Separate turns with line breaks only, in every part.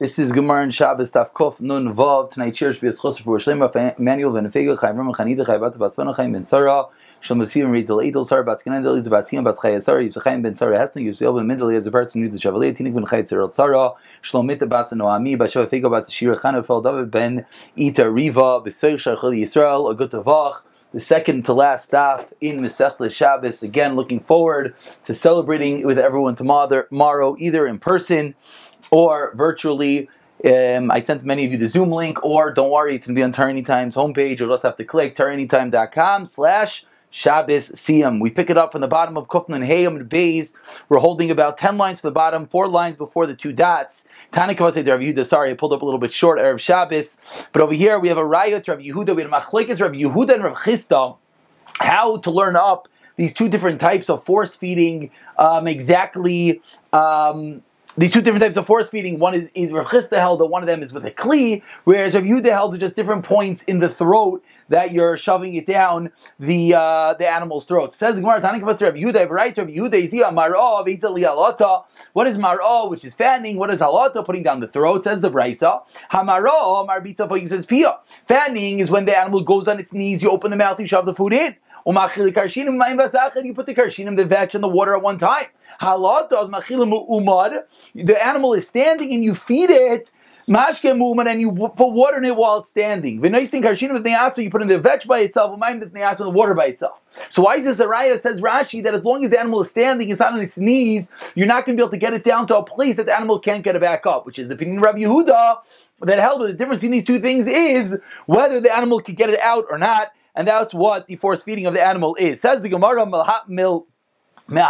This is Gemara and Shabbos Taf Kof Nun Vav. Tonight, cheers be a schosser for Shlema Manuel Ben Fegel Chaim Ram Chanida Chaim Bat Basfana Chaim Ben Sarah Shalom Yosef reads Al Eitel Sarah Bat Kanan Deli Basim Bas Chaya Sarah Yosef Chaim Ben Sarah Hesna Yosef Ben Mendeli as a person who reads the Shavuot Tinik Ben Chayit Sarah Sarah Shalom Mita Bas Noami Bashav Fegel Bas Shira Chana Fel David Ben Ita Riva Besoich Shachol Yisrael A Good Tavach the second to last staff in Masechta Shabbos. Again, looking forward to celebrating with everyone tomorrow, either in person or virtually. Um, I sent many of you the Zoom link, or don't worry, it's going to be on Torah Anytime's homepage. You'll just have to click torahanytime.com slash Shabbos Siyam. We pick it up from the bottom of Kufman Hayam and Bays. We're holding about 10 lines to the bottom, four lines before the two dots. Tanakavase Rav Yehuda, sorry, I pulled up a little bit short, Erev Shabbos. But over here we have a to Rav Yehuda, we have Machlekes Rav Yehuda and Rav Chisda. How to learn up these two different types of force feeding, um, exactly. Um, these two different types of force feeding. One is, is Rav Chisda held that one of them is with a kli, whereas Rav Yehuda held at just different points in the throat that you're shoving it down the uh, the animal's throat. Says the Gemara, Tanik Rav Yehuda, right? Rav Yehuda is What is mar'ah, which is fanning? What is halata, putting down the throat? Says the Brisa. Hamar'ah marbitza says pia. Fanning is when the animal goes on its knees. You open the mouth, you shove the food in. You put the karshinim, the veg, and the water at one time. The animal is standing and you feed it. Mashke movement and you put water in it while it's standing. Thing, karshinim of ne'atzma, you put in the veg by itself, umayim this ne'atzma, the water by itself. So why is this Araya says Rashi that as long as the animal is standing, it's not on its knees, you're not going to be able to get it down to a place that the animal can't get it back up, which is the opinion of Rabbi Yehuda that held that the difference between these two things is whether the animal could get it out or not, and that's what the force feeding of the animal is. Says the Gemara Mil you're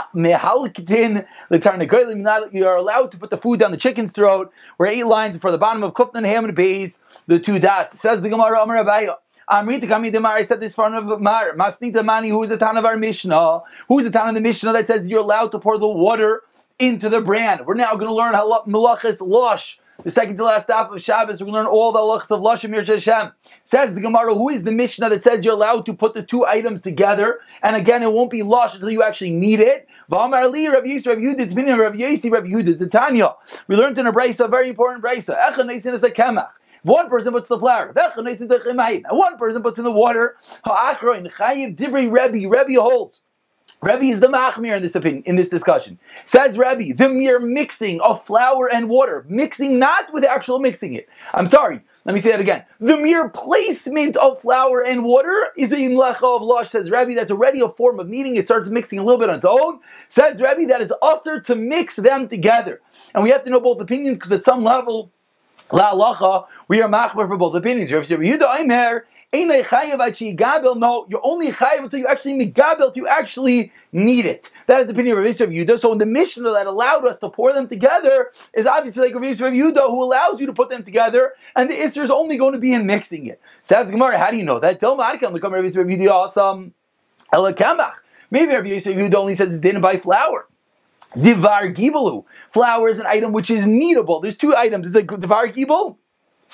allowed to put the food down the chicken's throat. We're eight lines for the bottom of Kufnan Ham and Bays, the two dots. Says the Gemara Amar Abaya. Amrita Kami Demar, I said this front of Mar. Masnita Mani, who is the town of our Mishnah? Who is the town of the Mishnah that says you're allowed to pour the water into the brand? We're now going to learn how Malachis Lush the second to last half of Shabbos, we're learn all the halachas of Lashim Hashem. Says the Gemara, who is the Mishnah that says you're allowed to put the two items together? And again, it won't be Lush until you actually need it. Ali, Rav Yisrael, Rav Yudit, Rav Yesi, Rav Yudit, Tanya. We learned in a brisa, a very important brisa. Is a. One person puts the flour. One person puts in the water. Rebbe, Rebbe holds. Rebbe is the machmir in this opinion, in this discussion. Says Rebbe, the mere mixing of flour and water, mixing not with actual mixing it. I'm sorry, let me say that again. The mere placement of flour and water is a imlecha of lush, says Rebbe. That's already a form of kneading. It starts mixing a little bit on its own. Says Rebbe, that is usher to mix them together. And we have to know both opinions because at some level, La halacha, we are machmer for both opinions. Rav Yehuda Aimer no, you're only chayav until you actually migabel, you actually need it. That is the opinion of Rav Yudah. So in the Mishnah that allowed us to pour them together is obviously like Rav Yudah, who allows you to put them together, and the Isser is only going to be in mixing it. Says Gemara, how do you know that? Tell can become Rav Yudah awesome. Maybe Rav Yudah only says it's didn't buy flour. Divar gibalu. Flour is an item which is kneadable. There's two items. It's a divar gibel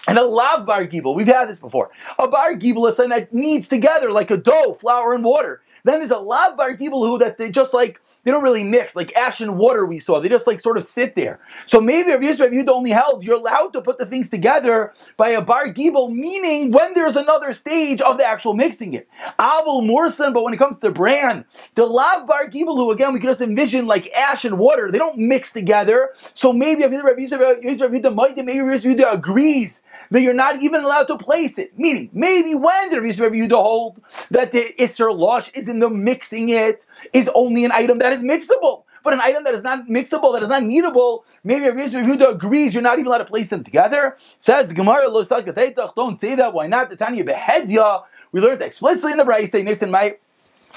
and a lav bar gibel, we've had this before. A bar gibel is something that needs together like a dough, flour, and water. Then there's a lav bar gibel who that they just like they don't really mix like ash and water. We saw they just like sort of sit there. So maybe if Yisrael you only held you're allowed to put the things together by a bar gibel, meaning when there's another stage of the actual mixing it. Abel morson, but when it comes to bran, the lav bar gibel who again we can just envision like ash and water. They don't mix together. So maybe if Yisrael Yisrael agrees that you're not even allowed to place it. Meaning, maybe when did Rabbi Yehuda hold that the Isser Lush is in the mixing it is only an item that is mixable. But an item that is not mixable, that is not kneadable, maybe Rabbi Yehuda agrees you're not even allowed to place them together. Says the Gemara, don't say that. Why not? The Tanya Behedya. We learned explicitly in the Brayse, say, Nisan Mai.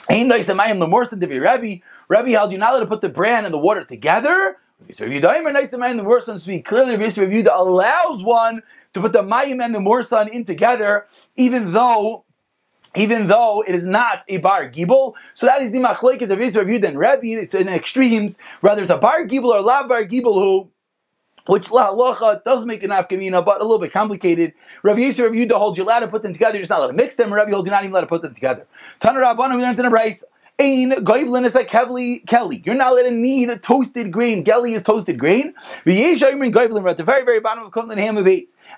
Ain't nice and Mayim the Morson to be Rabbi. Rabbi held you not allowed to put the bran and the water together. Rabbi Yehuda, nice and Mayim the Morson speak clearly. Rabbi Yehuda allows one to put the Mayim and the Morsan in together, even though even though it is not a bar gibel. So that is the machlekes of Yisrael Yud and Rebbe. It's in extremes. Whether it's a bar gibel or a lav bar gibel who which la halacha does make an afkamina, but a little bit complicated. Rabbi Yisrael Rabbi Yudah holds you allowed to put them together, you're just not allowed to mix them. Rabbi holds you're not even allowed to put them together. Tanur Rabbanu, we learned in a brace. Ain goivlin is a Kelly. Kelly, you're not allowed to need a toasted grain. Gelly is toasted grain. V'yesh goivlin. We're at the very very bottom of Kutlan Ham of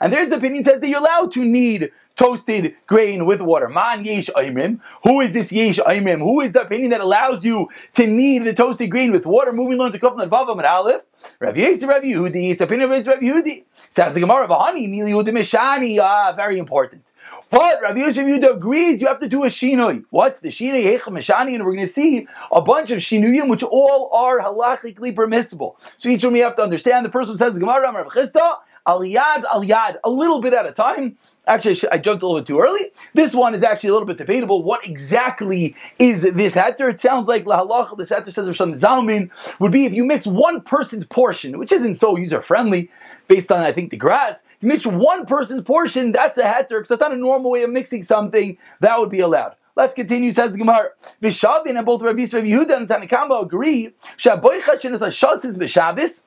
and there's the opinion says that you're allowed to need toasted grain with water. Man yesh aimrim. Who is this yesh aimrim? Who is the opinion that allows you to knead the toasted grain with water? Moving on to Kuflan Vavam and Aleph. Rav Yisrael Rav Yehudi. It's opinion of Rav Yehudi. Says the Gemara. V'hani mili Mishani. Ah, very important. But Rav Yosef Yehuda agrees you have to do a shinoi. What's the shinoi hechem mishani? And we're going to see a bunch of shinuyim which all are halachically permissible. So each one we have to understand. The first one says the Gemara Rav Chisda aliyad aliyad, a little bit at a time. Actually, I jumped a little bit too early. This one is actually a little bit debatable. What exactly is this heter? It sounds like lahalach. This heter says some zalmin would be if you mix one person's portion, which isn't so user friendly, based on I think the grass. If you mix one person's portion, that's a heter because that's not a normal way of mixing something. That would be allowed. Let's continue, says the Gemara. Vishavin and both Rabbi Yehuda and Tanakama agree. Shaboichashin is a shasis b'Shabbos.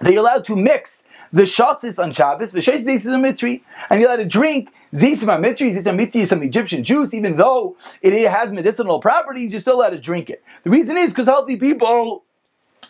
They're allowed to mix the shasis on Shabbos, the shasis is a mitri, and you're allowed to drink zisma mitri, zisma mitri is some Egyptian juice, even though it has medicinal properties, you're still allowed to drink it. The reason is because healthy people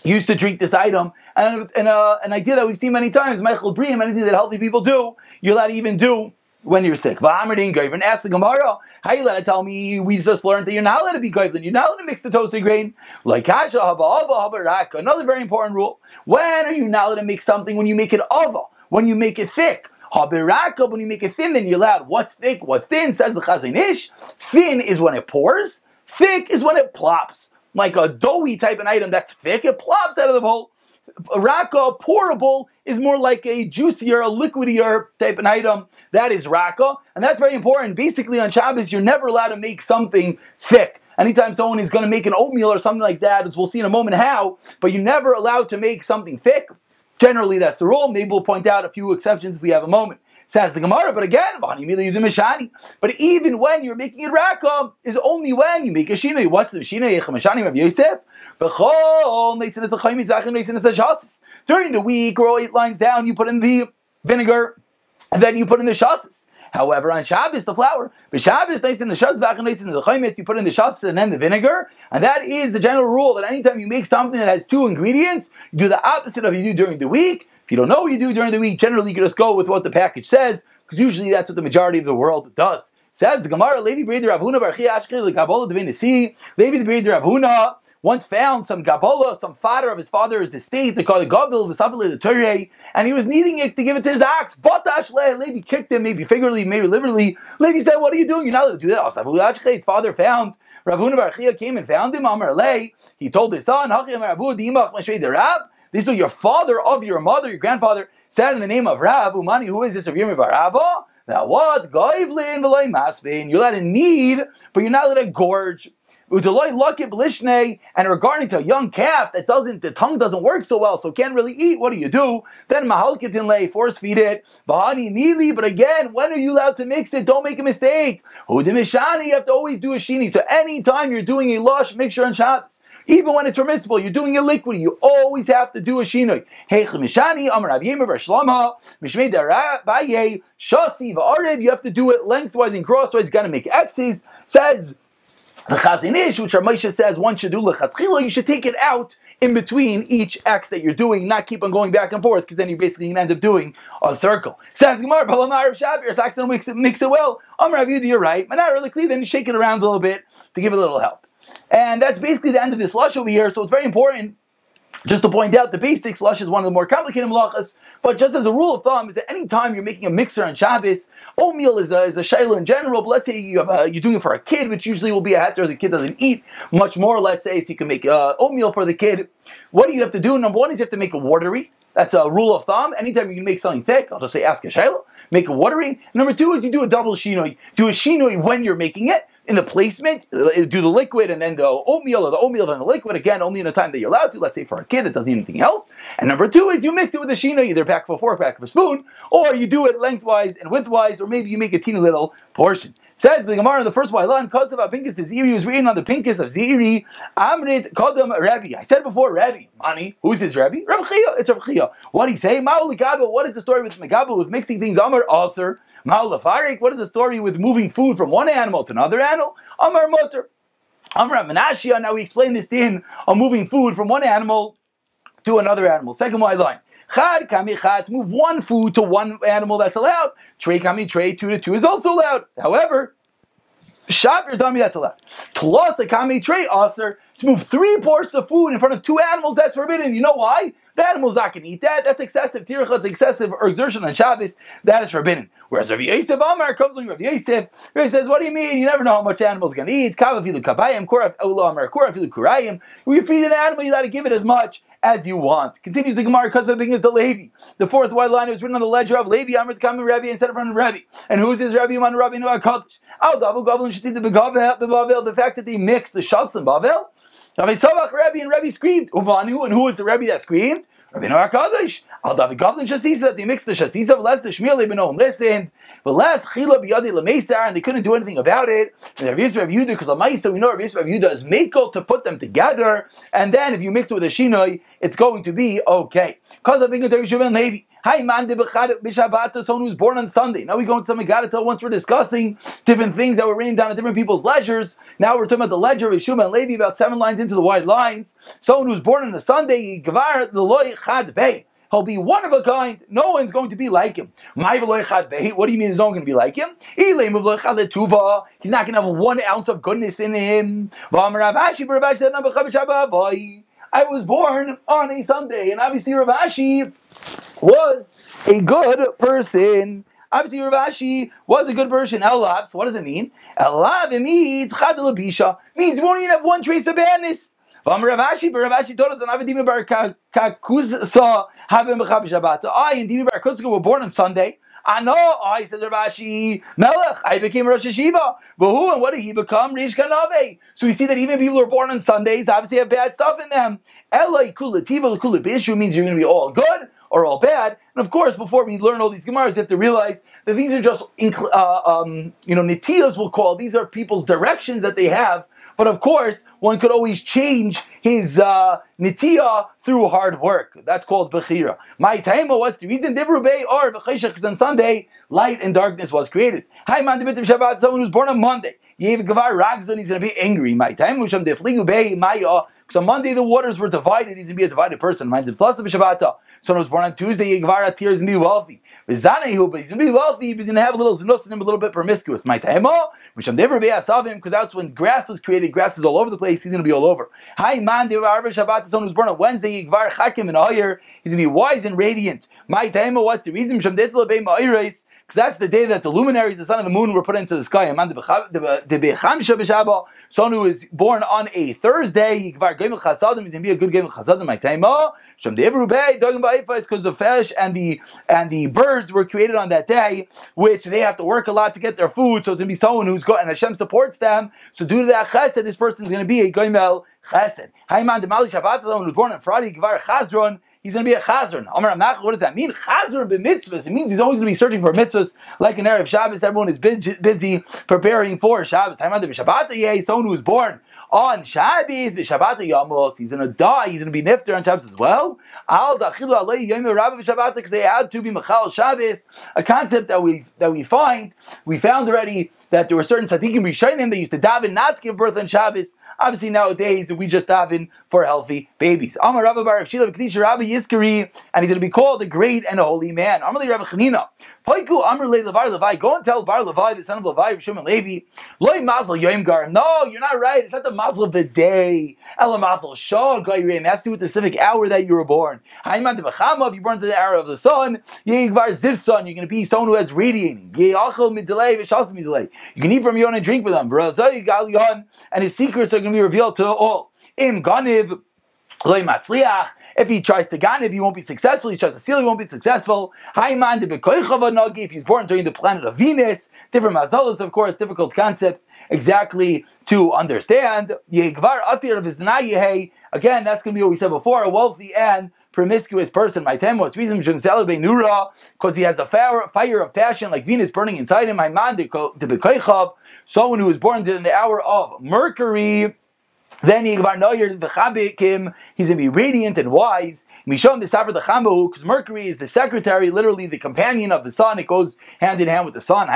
used to drink this item, and, and uh, an idea that we've seen many times, Michael Bream, anything that healthy people do, you're allowed to even do when you're sick. V'amerdin goyvin. Ask the Gemara, how you let to tell me we just learned that you're not allowed to be goyvin. You're not allowed to mix the toasted grain. Like kasha haba ava haba Another very important rule. When are you not allowed to make something when you make it ava? When you make it thick. Habiraka, when you make it thin, then you're allowed. What's thick? What's thin? Says the Chazon Ish. Thin is when it pours. Thick is when it plops. Like a doughy type of item that's thick, it plops out of the bowl. Raka, pourable, is more like a juicier, a liquidier type of item. That is raka, and that's very important. Basically, on Shabbos, you're never allowed to make something thick. Anytime someone is going to make an oatmeal or something like that, as we'll see in a moment how, but you're never allowed to make something thick. Generally, that's the rule. Maybe we'll point out a few exceptions if we have a moment. Says the Gemara, but again, but even when you're making it rakam, is only when you make a shina. What's the shina? Yechemashani Rav Yosef. During the week, or eight lines down, you put in the vinegar, and then you put in the shasas. However, on Shabbos, the flour. But Shabbos, nice in the shas, back nice in the chaymet, you put in the shas and then the vinegar. And that is the general rule that anytime you make something that has two ingredients, you do the opposite of you do during the week. If you don't know what you do during the week, generally you can just go with what the package says, because usually that's what the majority of the world does. Says the Gemara, Levi Breder Ravuna Barchi Ashkei Lekabola Devin Nisi, Levi the Breder Ravuna once found some gabola, some fodder of his father's estate, to call it gabel v'savile the Torah, and he was needing it to give it to his ox. But Ashle, Levi kicked him, maybe figuratively, maybe literally. Levi said, "What are you doing? You're not allowed to do that." His father found Ravuna Barchia came and found him. Amar he told his son, this is your father of your mother, your grandfather, said in the name of Rav Umani. Who is this? Rav Yirmi Barava. Now what? Goivlin v'loy masvin. You're allowed to need, but you're not allowed to gorge. And regarding to a young calf that doesn't, the tongue doesn't work so well, so can't really eat, what do you do? Then mahalkitin lay, force feed it. Bahani mili, but again, when are you allowed to mix it? Don't make a mistake. Hudimishani, you have to always do a shini. So anytime you're doing a lush mixture on Shabbos, even when it's permissible, you're doing a liquid, you always have to do a shinoi. Heichemishani, Amar Rav Yemer Bar Shlama, Mishmei Darabaye, Shasi V'arev, you have to do it lengthwise and crosswise, you gotta make X's, says the Chazon Ish, which Ramesha says one should do lechatzchila, you should take it out in between each X that you're doing, not keep on going back and forth, because then you're basically going to end up doing a circle. Says Gemara, Balamar of Shabir, Saxon mix it, it well. Amr Avidu, you're right, but not really clear, then you shake it around a little bit to give it a little help. And that's basically the end of this lush over here. So it's very important just to point out the basics, lush is one of the more complicated malachas, but just as a rule of thumb, is that anytime you're making a mixer on Shabbos, oatmeal is a, is a shayla in general, but let's say you have a, you're doing it for a kid, which usually will be a heter the kid doesn't eat much more, let's say, so you can make uh, oatmeal for the kid. What do you have to do? Number one is you have to make a watery. That's a rule of thumb. Anytime you can make something thick, I'll just say ask a shayla, make a watery. Number two is you do a double shinoi. Do a shinoi when you're making it in the placement, uh, do the liquid and then the oatmeal or the oatmeal and the liquid again only in the time that you're allowed to. Let's say for a kid that doesn't need anything else. And number two is you mix it with a shina, either pack of a fork, pack of a spoon, or you do it lengthwise and widthwise, or maybe you make a teeny little portion. Says the Gemara in the first because of Pinkus the Ziri was written on the Pinkus of Ziri, Amrit Kodam Rebbe. I said before, Rebbe. Mani, who's his Rebbe? Rebbe Chia. It's Rebbe Chia. What do he say? Ma'ul What is the story with Megabel with mixing things? Amr Aser. Ma'ul What is the story with moving food from one animal to another animal? Amar Mutter. Amra Menashia, now we explain this din of moving food from one animal to another animal. Second wide line. Chad kami chad, move one food to one animal that's allowed. Tray kami tray, two to two is also allowed. However, Shab your dummy, that's allowed. Plus the kami tray aser to move three portions of food in front of two animals, that's forbidden. You know why? The animal's not going to eat that. That's excessive tircha, excessive exertion on Shabbos. That is forbidden. Whereas Rabbi Yosef Amar comes along Rabbi Yosef, he says, what do you mean? You never know how much the animal's going to eat. Kavafilu kabayim, koraf Amar, koraf kurayim. When you feed an animal, you got to give it as much as you want. Continues the Gemara because the thing is the Levi. The fourth white line was written on the ledger of Levi, Amr Kami Rabbi instead of from Rabbi. And who's his Rabbi? Man Rabbi Noah Kaddish. Al Davu Goblin Shatit the The fact that they mixed the Shas and Bavel Rabbi Tzavach Rebbe and Rebbe screamed. Ubanu, and who was the Rebbe that screamed? Rabbi Noah Kaddish. Al David Gavlin Shasisa, that they mixed the Shasisa of less the Shmuel Ibn listened, but less Chila Biyadi Lamesar, and they couldn't do anything about it. And Rabbi Yisrael Yehuda, because Lamaisa, we know Rabbi Yisrael Yehuda is Mako to put them together, and then if you mix it with a Shinoi, it's going to be okay. Because of being a and Levi. Hi, man, someone who's born on Sunday. Now we go into Megadata once we're discussing different things that were written down at different people's ledgers. Now we're talking about the ledger of Shuma and Levi, about seven lines into the wide lines. Someone who's born on a Sunday, the He'll be one of a kind. No one's going to be like him. What do you mean there's no one going to be like him? He's not going to have one ounce of goodness in him. I was born on a Sunday, and obviously Rav Ashi was a good person. Obviously, Rav Ashi was a good person. Elav, so what does it mean? Elav, it means means you won't even have one trace of badness. Rav Ashi, but Rav Ashi told us that Avadim bar Kakusa having Shabbat. I and Dimi bar Kuska were born on Sunday. I know, I said Rav Ashi, Melech, I became Rosh Hashiva. But who and what did he become? Rish Kanave. So we see that even people who are born on Sundays obviously have bad stuff in them. Elai Kulativa Kulabishu means you're going to be all good or all bad. And of course, before we learn all these Gemaras, you have to realize that these are just, uh, um, you know, Nitiyas will call. These are people's directions that they have. But of course, one could always change his uh, through hard work. That's called bechira. My time, what's the reason? Divrubei or because on Sunday, light and darkness was created. Hi, man, the Shabbat, someone who's born on Monday. Yev Gavar Ragzan, he's going to be angry. My time, Musham Defligu Bei, Maya. Because on Monday the waters were divided, he's going to be a divided person. Mind the plus of Shabbat. Someone who's born on Tuesday, Yigvara Tir is going to be wealthy. He's going to be wealthy, he's going to have a little zinus in him, a little bit promiscuous. My taimo, which I'm never be him because that's when grass was created. Grass is all over the place. He's going to be all over. Hi man, Devar Shabbat. Someone who's born on Wednesday, Yigvar Chakim and Ayer. He's going to be wise and radiant. My taimo, what's the reason? Because that's the day that the luminaries, the sun and the moon, were put into the sky. Someone who is born on a Thursday, he's going to be a good game of chasadim. My time, oh, because the fish and the and the birds were created on that day, which they have to work a lot to get their food. So it's going to be someone who's got and Hashem supports them. So due to that chesed, this person is going to be a goimel chesed. Hayman demali Shabbat, someone who's born on Friday, gvar chazron he's going to be a chazron. Amar what does that mean? Chazron b'mitzvahs. It means he's always going to be searching for mitzvahs. Like an Erev Shabbos, everyone is busy preparing for Shabbos. Time under Shabbat, someone who was born on Shabbos, Shabbat Yamos, he's going to die. He's going to be nifter on Shabbos as well. Al dachilu alei yom Rabbi Shabbat because they had to be machal Shabbos. A concept that we that we find we found already that there were certain tzaddikim rishonim they used to daven not to give birth on Shabbos. Obviously nowadays we just daven for healthy babies. Amar Rabbi Baruch Shila Rabbi Yiskari, and he's going to be called a great and a holy man. Amar Rabbi Chanina. Paiku Amr Le Levar Levi. Go and tell Bar Levi, the son of Levi, Rishon Levi. Loi Mazel Yom Gar. No, you're not right. It's not the Mazel of the day. Ela Mazel Shah Gairim. It has to do with the specific hour that you were born. Haiman. If you born to the hour of the sun, Yegvar Ziv son. You're going to be someone who has radiating. Yeachel Middelay Vishas Middelay. You can eat from your own and drink from them. And his secrets are going to be revealed to all. Im Ganiv. If he tries to gan, if he won't be successful, he tries to steal, he won't be successful. If he's born during the planet of Venus, different mazalas, of course, difficult concept exactly to understand. Again, that's going to be what we said before, a wealthy and promiscuous person. My was reason because he has a fire, fire of passion like Venus burning inside him. My man, someone who was born in the hour of Mercury. Then he's going to be radiant and wise. Mishon the Savar the Chamu, because Mercury is the secretary, literally the companion of the sun. It goes hand in hand with the sun.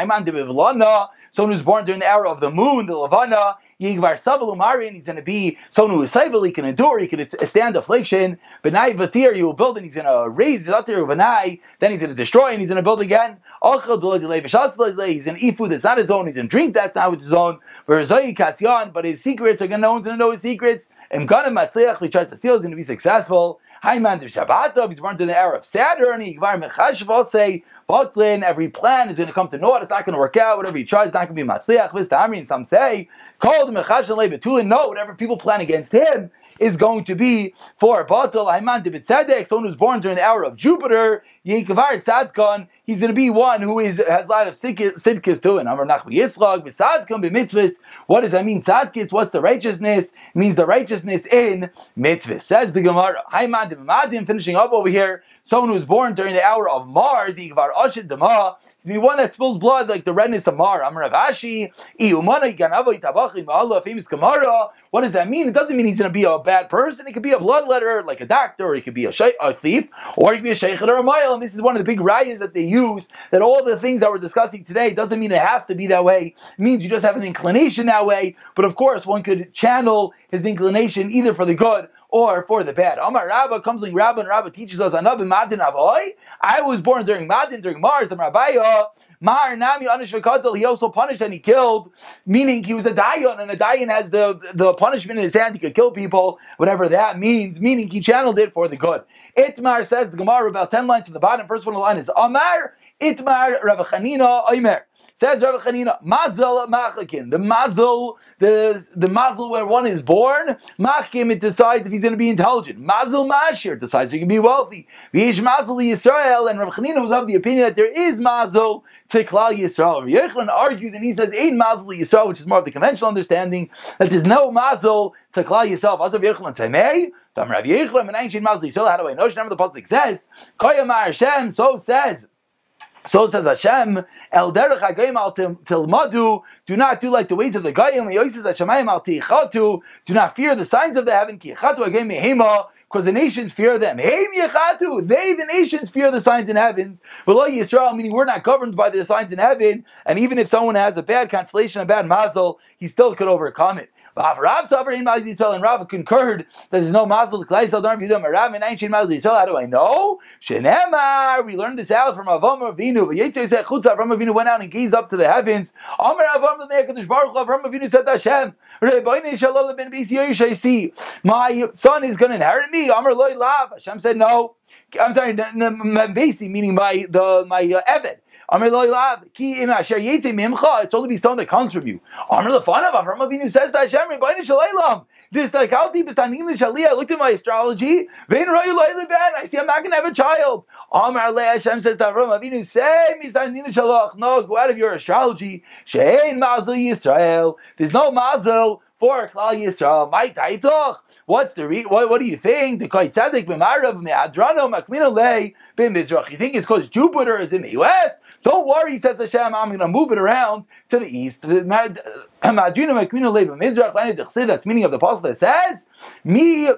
Someone who's born during the era of the moon, the Lavana, Yigvar and he's going to be someone who is Saval, he can endure, he can stand affliction. Benai Vatir, he will build, and he's going to raise his Atir Benai, then he's going to destroy, and he's going to build again. He's going to eat food that's not his own, he's going to drink that's not his own. But his secrets are going to, no one's going to know his secrets. And Ganem Matzliach, he tries to steal, he's going to be successful. Haiman Shabbatov, he's born to the era of Saturn, Yigvar Mechashval say, Botlin, every plan is going to come to naught, it's not going to work out, whatever he tries, it's not going to be Matzliach, Vistamri, and some say, called Mechashval Betulin, no, whatever people plan against him is going to be for Batal, Haiman Dibitzedek, someone who's born during the hour of Jupiter, Yikavar Tzadkan, he's going to be one who is has a lot of sidkis too. And Amar Nachman Yitzchak, V'Sadkan b'mitzvahs. What does that mean? Sadkis. What's the righteousness? It means the righteousness in mitzvahs. Says the Gemara. Haiman Madim. Finishing up over here. Someone who's born during the hour of Mars, Yikavar Ashid Dama. He's going to be one that spills blood like the redness of Mar. Amar Rav Ashi. Iyumana Yiganavo Yitabachim Allah. Famous Gemara. What does that mean? It doesn't mean he's going to be a bad person. It could be a bloodletter, like a doctor, or he could be a, a thief, or he could be a sheikh or a mile. This is one of the big rayas that they use. That all the things that we're discussing today doesn't mean it has to be that way. It means you just have an inclination that way. But of course, one could channel his inclination either for the good or for the bad. Amar Rabba comes like Rabba and Rabba teaches us Anab Madin Avoy. I was born during Madin, during Mars, the Rabbiya. Mar Nami Anish he also punished and he killed, meaning he was a Dayan, and a Dayan has the, the punishment in his hand, he could kill people, whatever that means, meaning he channeled it for the good. Itmar says the Gemara about 10 lines from the bottom. First one of the line is Amar Itmar Rav Chanina Oimer. Says Rav Chanina, Mazel Machakin. The mazel, the, the mazel where one is born, Machkim, it decides if he's going to be intelligent. Mazel Mashir decides if he can be wealthy. V'yish Mazel Yisrael, and Rav Chanina was of the opinion that there is mazel to Klal Yisrael. Yechlan argues and he says, Ein Mazel Yisrael, which is more of the conventional understanding, that there's no mazel to Klal Yisrael. Azav Yechlan Tamei, Tam Rav Yechlan, and Ancient Mazel Yisrael, how do I know? Remember the Pasuk says, Koyamar Hashem, so says, so says Hashem, El derech hagayim al tilmadu, do not do like the ways of the Goyim, Yoises Hashemayim al tichatu, do not fear the signs of the heaven, ki chatu hagayim mehema, because the nations fear them. Hey, yechatu, they, the nations, fear the signs in heavens. Below Yisrael, meaning we're not governed by the signs in heaven, and even if someone has a bad constellation, a bad mazel, he still could overcome it. Rav Savar in Mazal Yisrael and Rav concurred that there's no Mazal Klai Yisrael Darm Yudam Rav in Ancient Mazal Yisrael. How do I know? Shenemar. We learned this out from Avam Avinu. But Yitzchak said Chutz Avram Avinu went out and gazed up to the heavens. Amar Avam Avinu Baruch Avram Avinu said to Hashem. My son is going to inherit me. Amar Loi Lav. Hashem said no. I'm sorry, Basi, meaning my the my uh, Eved. It's only be someone that comes from you. Amr Lefanav, Avram Avinu says that Hashem, Rebbeinu Shalaylam. This like how deep is Tanin Shali? I looked at my astrology. I see I'm not going to have a child. Amar Le Hashem says to Avram Avinu, say Mizanin Shalach. No, go out of your astrology. Shein Mazel Yisrael. There's no Mazel for Klal Yisrael. My taitoch. What's the re- what, what do you think? The Koy Tzedek b'Marav me'adrano makmino lei b'Mizrach. You think it's because Jupiter is in the west? Don't worry, says Hashem, I'm going to move it around to the east. That's meaning of the apostle that says, Me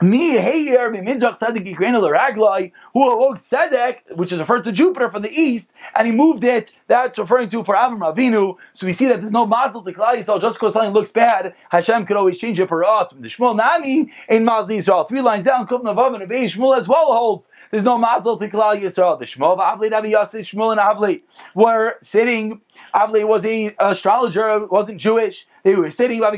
me heir mizrach tzedek yikrenu l'raglai who awoke tzedek, which is referred to Jupiter from the east, and he moved it. That's referring to for Avram Avinu. So we see that there's no mazel to Klal Yisrael just because something looks bad. Hashem could always change it for us. The Shmuel Nami in Mazel Yisrael, three lines down, Kuf Navav and Shmuel as well holds there's no mazel to Klal Yisrael. The Shmuel Avli, Navi Yosef, Shmuel and Avli were sitting. Avli was a astrologer, wasn't Jewish. They were sitting and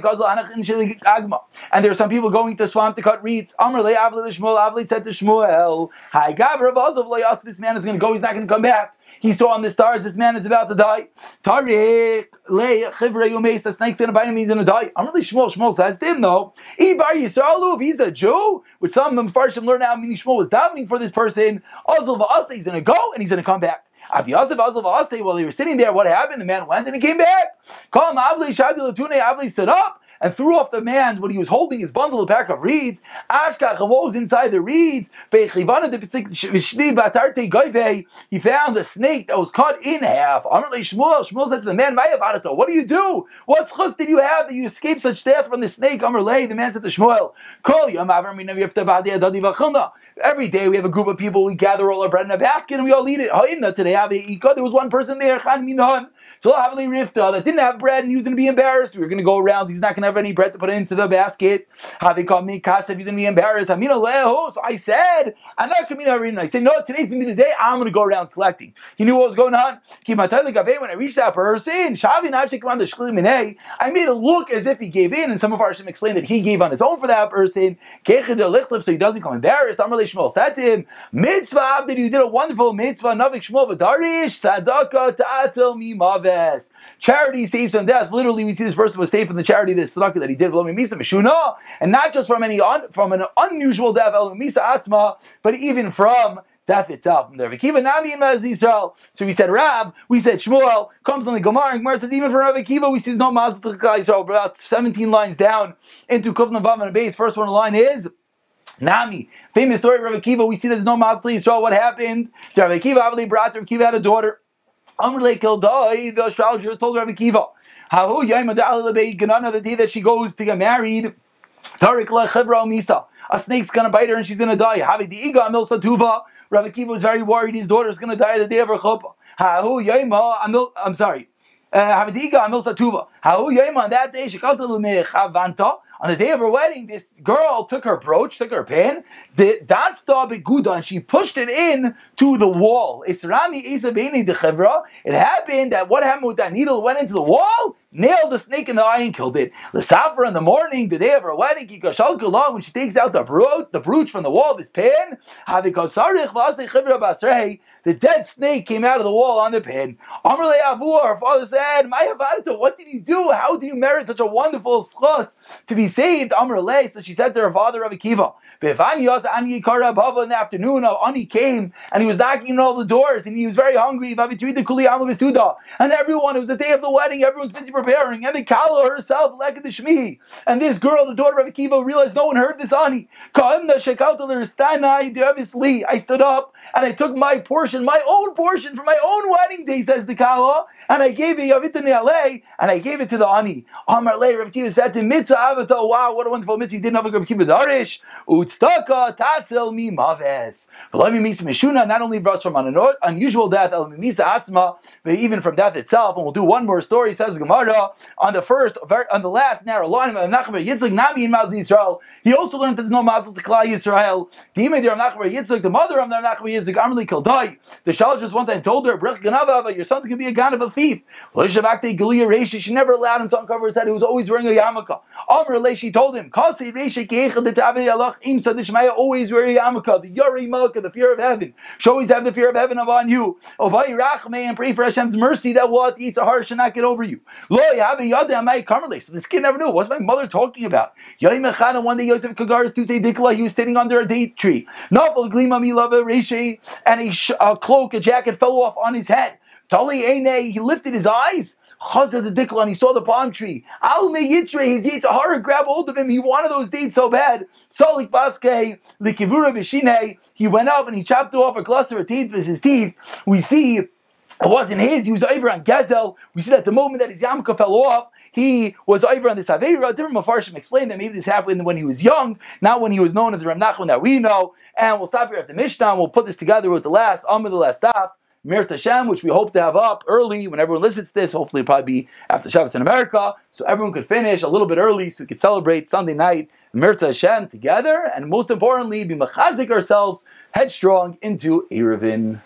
there were some people going to swamp to cut reeds. Amr le Avli Shmuel. Avli said to Shmuel, "Hi, Gabra Bazov This man is going to go. He's not going to come back." He saw on the stars, this man is about to die. Tariq, le chivre yumesa, snake's gonna bite him, he's gonna die. I'm really Shmuel. Shmuel says to him, though, Ibar Yisraelu, if he's a Jew, which some of them first learn out, meaning Shmuel was davening for this person, Azul v'asa, he's gonna go and he's gonna come back. While they were sitting there, what happened? The man went and he came back. Call him Avli, Shadi Latune, Avli stood up and threw off the man when he was holding his bundle, a pack of reeds. Ashkach, and what was inside the reeds? He found a snake that was cut in half. Shmuel, Shmuel said to the man, What do you do? What chus did you have that you escaped such death from the snake? The man said to Shmuel, Every day we have a group of people, we gather all our bread in a basket and we all eat it. There was one person there, so Havli Rifta that didn't have bread and he was going to be embarrassed. We were going to go around. He's not going to have any bread to put into the basket. Havi called me Kasev. He's going to be embarrassed. Amina Leho. So I said, I'm not coming out I said, no, today's going to be the day I'm going to go around collecting. He knew what was going on. When I reached that person. I made it look as if he gave in, and some of our Hashem explained that he gave on his own for that person. So he doesn't come embarrassed. Amr Shmuel said to him, Mitzvah that you did a wonderful mitzvah. Navik Shmuel Sadaka Ta'atel Mi Mavet. Charity saves from death. Literally, we see this person was saved from the charity the tzedakah that he did, and not just from any un, from an unusual death, misa atma, but even from death itself. From. So we said Rab, we said Shmuel comes on the Gemara, and Gemara says even from Rav Akiva, we see no Mazel to Israel. About 17 lines down into Kufna Vav and base. First one the line is. Nami, famous story of Rav Akiva. We see there's no Mazel to Israel. What happened? Rav Akiva, Avli Brat, Rav Akiva had a daughter. Amrle Kildai, the astrologers told Rabbi Kiva, How the day that she goes to get married, Tarik Misa. A snake's gonna bite her and she's gonna die. Havi the Iga Amil Satuva. Rabbi Kiva was very worried his daughter's gonna die the day of her chuppah. Hahu Yaima, I'm sorry. Uh, Havadiga Amil Satuva. How Yema on that day, she called to on the day of her wedding, this girl took her brooch, took her pin, the dansta beguda, and she pushed it in to the wall. It happened that what happened with that needle went into the wall, nailed the snake in the eye and killed it. The Safra in the morning, the day of her wedding, goes when she takes out the brooch, the brooch from the wall, of this pin, the dead snake came out of the wall on the pin. Her father said, My What did you do? How did you merit such a wonderful schos to be saved? So she said to her father, Rabbi Kiva, in the afternoon, oh, Ani came and he was knocking on all the doors and he was very hungry. And everyone, it was the day of the wedding, everyone's busy preparing. And the Kala herself, like the Shmi. And this girl, the daughter of Akiva, realized no one heard this Ani. Rishta, I stood up and I took my portion, my own portion from my own wedding day, says the Kala, and I gave it and I gave it to the Ani. Amar Le, Rav Kiva said to Mitzvah Avata, wow, what a wonderful mitzvah. He didn't have a Rav Kiva Darish. Tztaka tatzel mi maves. V'lomi misa mishuna not only brought from an unusual death, el misa atzma, but even from death itself. And we'll do one more story. Says the Gemara on the first, on the last narrow line of Nachbar Yitzchak Nami in Mazal Yisrael. He also learned that there's no Mazel to Klal Yisrael. The Dime der Nachbar Yitzchak, the mother of Nachbar Yitzchak, Amrli Kildai. The Shaljas one time told her, Brich Ganava, your son's gonna be a gan of a thief. She never allowed him to uncover his head. He was always wearing a yarmulke. Amr she told him, Kasi always wear Yamaka, the Yari Malka, the fear of heaven. Should always have the fear of heaven upon you. Oh, Ovai Rachme and pray for Hashem's mercy that what eats a heart should not get over you. So this kid never knew. What's my mother talking about? One day Yosef Kagar's Tuesday Dikla, he was sitting under a date tree. And a, sh- a cloak, a jacket fell off on his head. Tali he lifted his eyes. Chazad the Dikla, and he saw the palm tree. Al Yitzre, his Yitzhahara grabbed hold of him. He wanted those dates so bad. Salik Baske, Likivura Bishine, he went up and he chopped off a cluster of teeth with his teeth. We see it wasn't his, he was over on Gazel. We see that the moment that his yarmulke fell off, he was over on this Aveira. Different Mepharshim explained that maybe this happened when he was young, not when he was known as the Nachman that we know. And we'll stop here at the Mishnah. We'll put this together with the last Amr, the last stop. Mir Tashem, which we hope to have up early when everyone listens to this. Hopefully, probably be after Shabbos in America, so everyone could finish a little bit early, so we could celebrate Sunday night Mir Hashem together, and most importantly, be machazik ourselves headstrong into Eruvin.